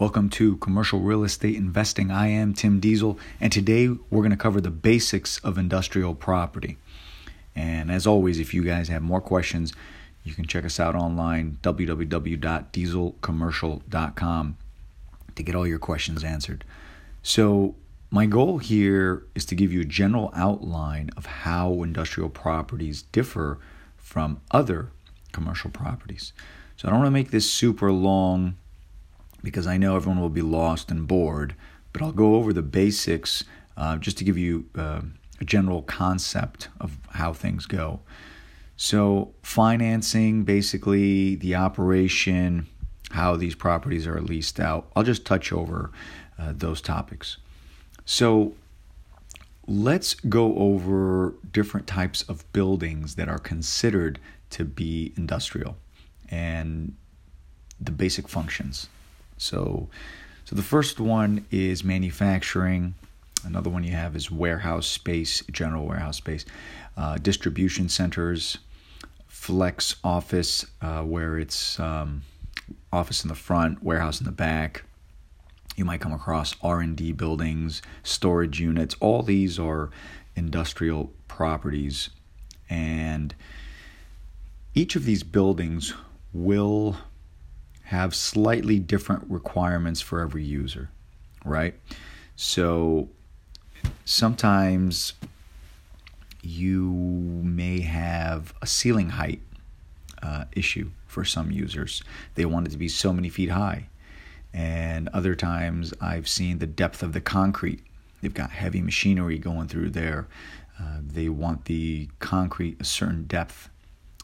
Welcome to Commercial Real Estate Investing. I am Tim Diesel, and today we're going to cover the basics of industrial property. And as always, if you guys have more questions, you can check us out online www.dieselcommercial.com to get all your questions answered. So, my goal here is to give you a general outline of how industrial properties differ from other commercial properties. So, I don't want to make this super long because I know everyone will be lost and bored, but I'll go over the basics uh, just to give you uh, a general concept of how things go. So, financing, basically, the operation, how these properties are leased out. I'll just touch over uh, those topics. So, let's go over different types of buildings that are considered to be industrial and the basic functions. So, so the first one is manufacturing. Another one you have is warehouse space, general warehouse space, uh, distribution centers, flex office, uh, where it's um, office in the front, warehouse in the back. You might come across R and D buildings, storage units. All these are industrial properties, and each of these buildings will have slightly different requirements for every user, right? So sometimes you may have a ceiling height uh, issue for some users. They want it to be so many feet high. And other times I've seen the depth of the concrete. They've got heavy machinery going through there. Uh, they want the concrete a certain depth.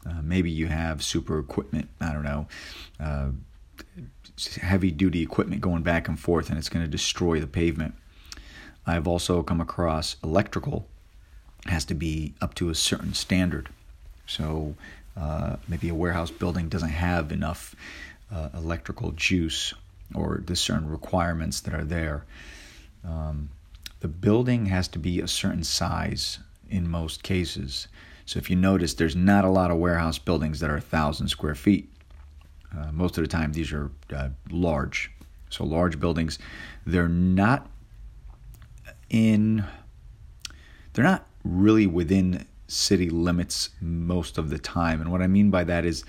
Uh, maybe you have super equipment, I don't know, uh, heavy duty equipment going back and forth and it's going to destroy the pavement. I've also come across electrical has to be up to a certain standard. So uh, maybe a warehouse building doesn't have enough uh, electrical juice or the certain requirements that are there. Um, the building has to be a certain size in most cases. So if you notice, there's not a lot of warehouse buildings that are a thousand square feet. Uh, most of the time, these are uh, large. So, large buildings, they're not in, they're not really within city limits most of the time. And what I mean by that is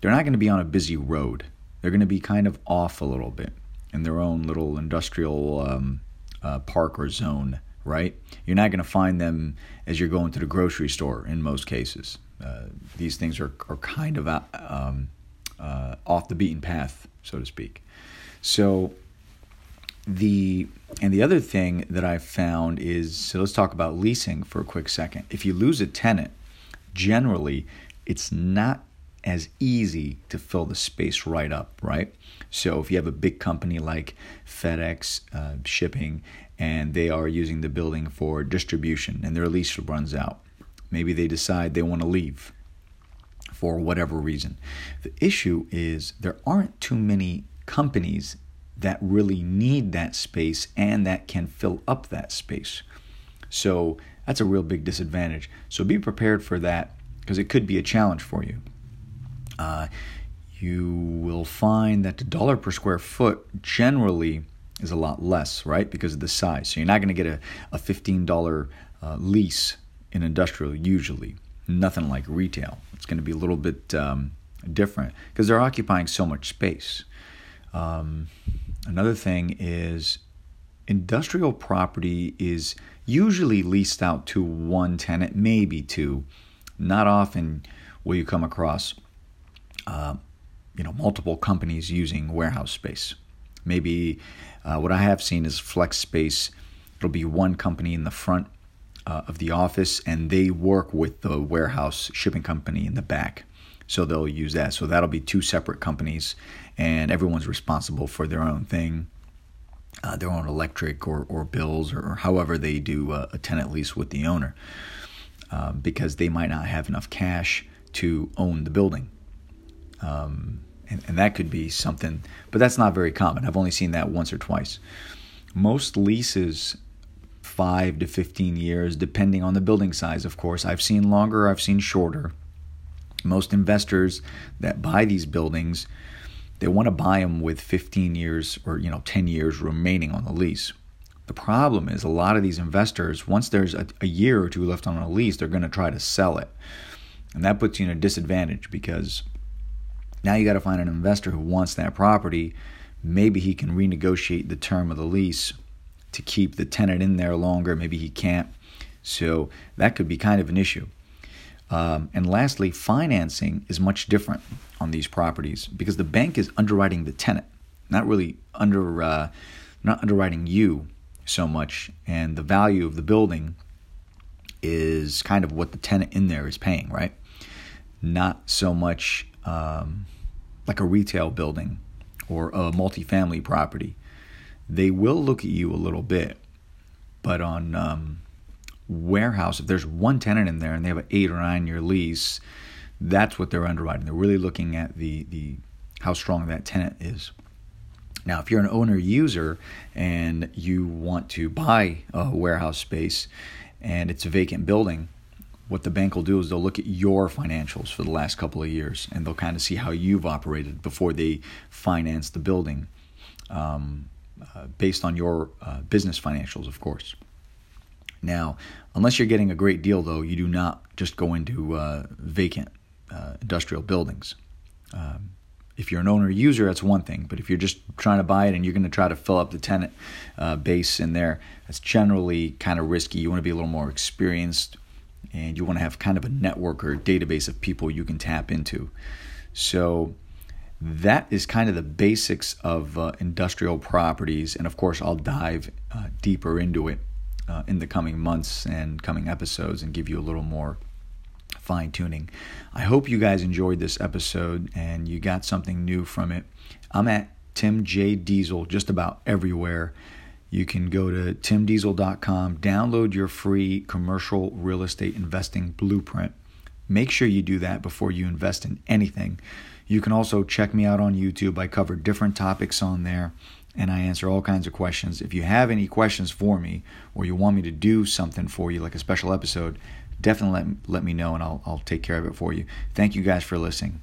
they're not going to be on a busy road, they're going to be kind of off a little bit in their own little industrial um, uh, park or zone, right? You're not going to find them as you're going to the grocery store in most cases. Uh, these things are, are kind of um, uh, off the beaten path, so to speak. So the and the other thing that I've found is so let's talk about leasing for a quick second. If you lose a tenant, generally it's not as easy to fill the space right up, right? So if you have a big company like FedEx uh, shipping and they are using the building for distribution and their lease runs out, maybe they decide they want to leave for whatever reason. The issue is there aren't too many companies that really need that space and that can fill up that space. So that's a real big disadvantage. So be prepared for that because it could be a challenge for you. Uh, you will find that the dollar per square foot generally is a lot less, right? Because of the size. So you're not going to get a, a $15 uh, lease in industrial usually nothing like retail. It's going to be a little bit um, different because they're occupying so much space. Um, another thing is industrial property is usually leased out to one tenant, maybe two. Not often will you come across, uh, you know, multiple companies using warehouse space. Maybe uh, what I have seen is flex space. It'll be one company in the front uh, of the office and they work with the warehouse shipping company in the back. So they'll use that. So that'll be two separate companies and everyone's responsible for their own thing. Uh, their own electric or, or bills or, or however they do a, a, tenant lease with the owner um, because they might not have enough cash to own the building. Um, and, and that could be something, but that's not very common. I've only seen that once or twice. Most leases five to 15 years, depending on the building size, of course. I've seen longer, I've seen shorter. Most investors that buy these buildings they want to buy them with 15 years or you know 10 years remaining on the lease. The problem is a lot of these investors, once there's a, a year or two left on a lease, they're going to try to sell it. And that puts you in a disadvantage because now you got to find an investor who wants that property. Maybe he can renegotiate the term of the lease to keep the tenant in there longer. Maybe he can't. So that could be kind of an issue. Um, and lastly, financing is much different on these properties because the bank is underwriting the tenant, not really under uh, not underwriting you so much, and the value of the building is kind of what the tenant in there is paying, right? Not so much um, like a retail building or a multifamily property. They will look at you a little bit, but on um, warehouse, if there's one tenant in there and they have an eight or nine year lease, that's what they're underwriting. They're really looking at the the how strong that tenant is. Now, if you're an owner user and you want to buy a warehouse space and it's a vacant building, what the bank will do is they'll look at your financials for the last couple of years and they'll kind of see how you've operated before they finance the building um, uh, based on your uh, business financials, of course. Now, unless you're getting a great deal, though, you do not just go into uh, vacant uh, industrial buildings. Um, if you're an owner user, that's one thing. But if you're just trying to buy it and you're going to try to fill up the tenant uh, base in there, that's generally kind of risky. You want to be a little more experienced and you want to have kind of a network or database of people you can tap into. So that is kind of the basics of uh, industrial properties. And of course, I'll dive uh, deeper into it uh, in the coming months and coming episodes and give you a little more fine tuning. I hope you guys enjoyed this episode and you got something new from it. I'm at Tim J. Diesel just about everywhere. You can go to timdiesel.com, download your free commercial real estate investing blueprint. Make sure you do that before you invest in anything. You can also check me out on YouTube. I cover different topics on there and I answer all kinds of questions. If you have any questions for me or you want me to do something for you, like a special episode, definitely let, let me know and I'll, I'll take care of it for you. Thank you guys for listening.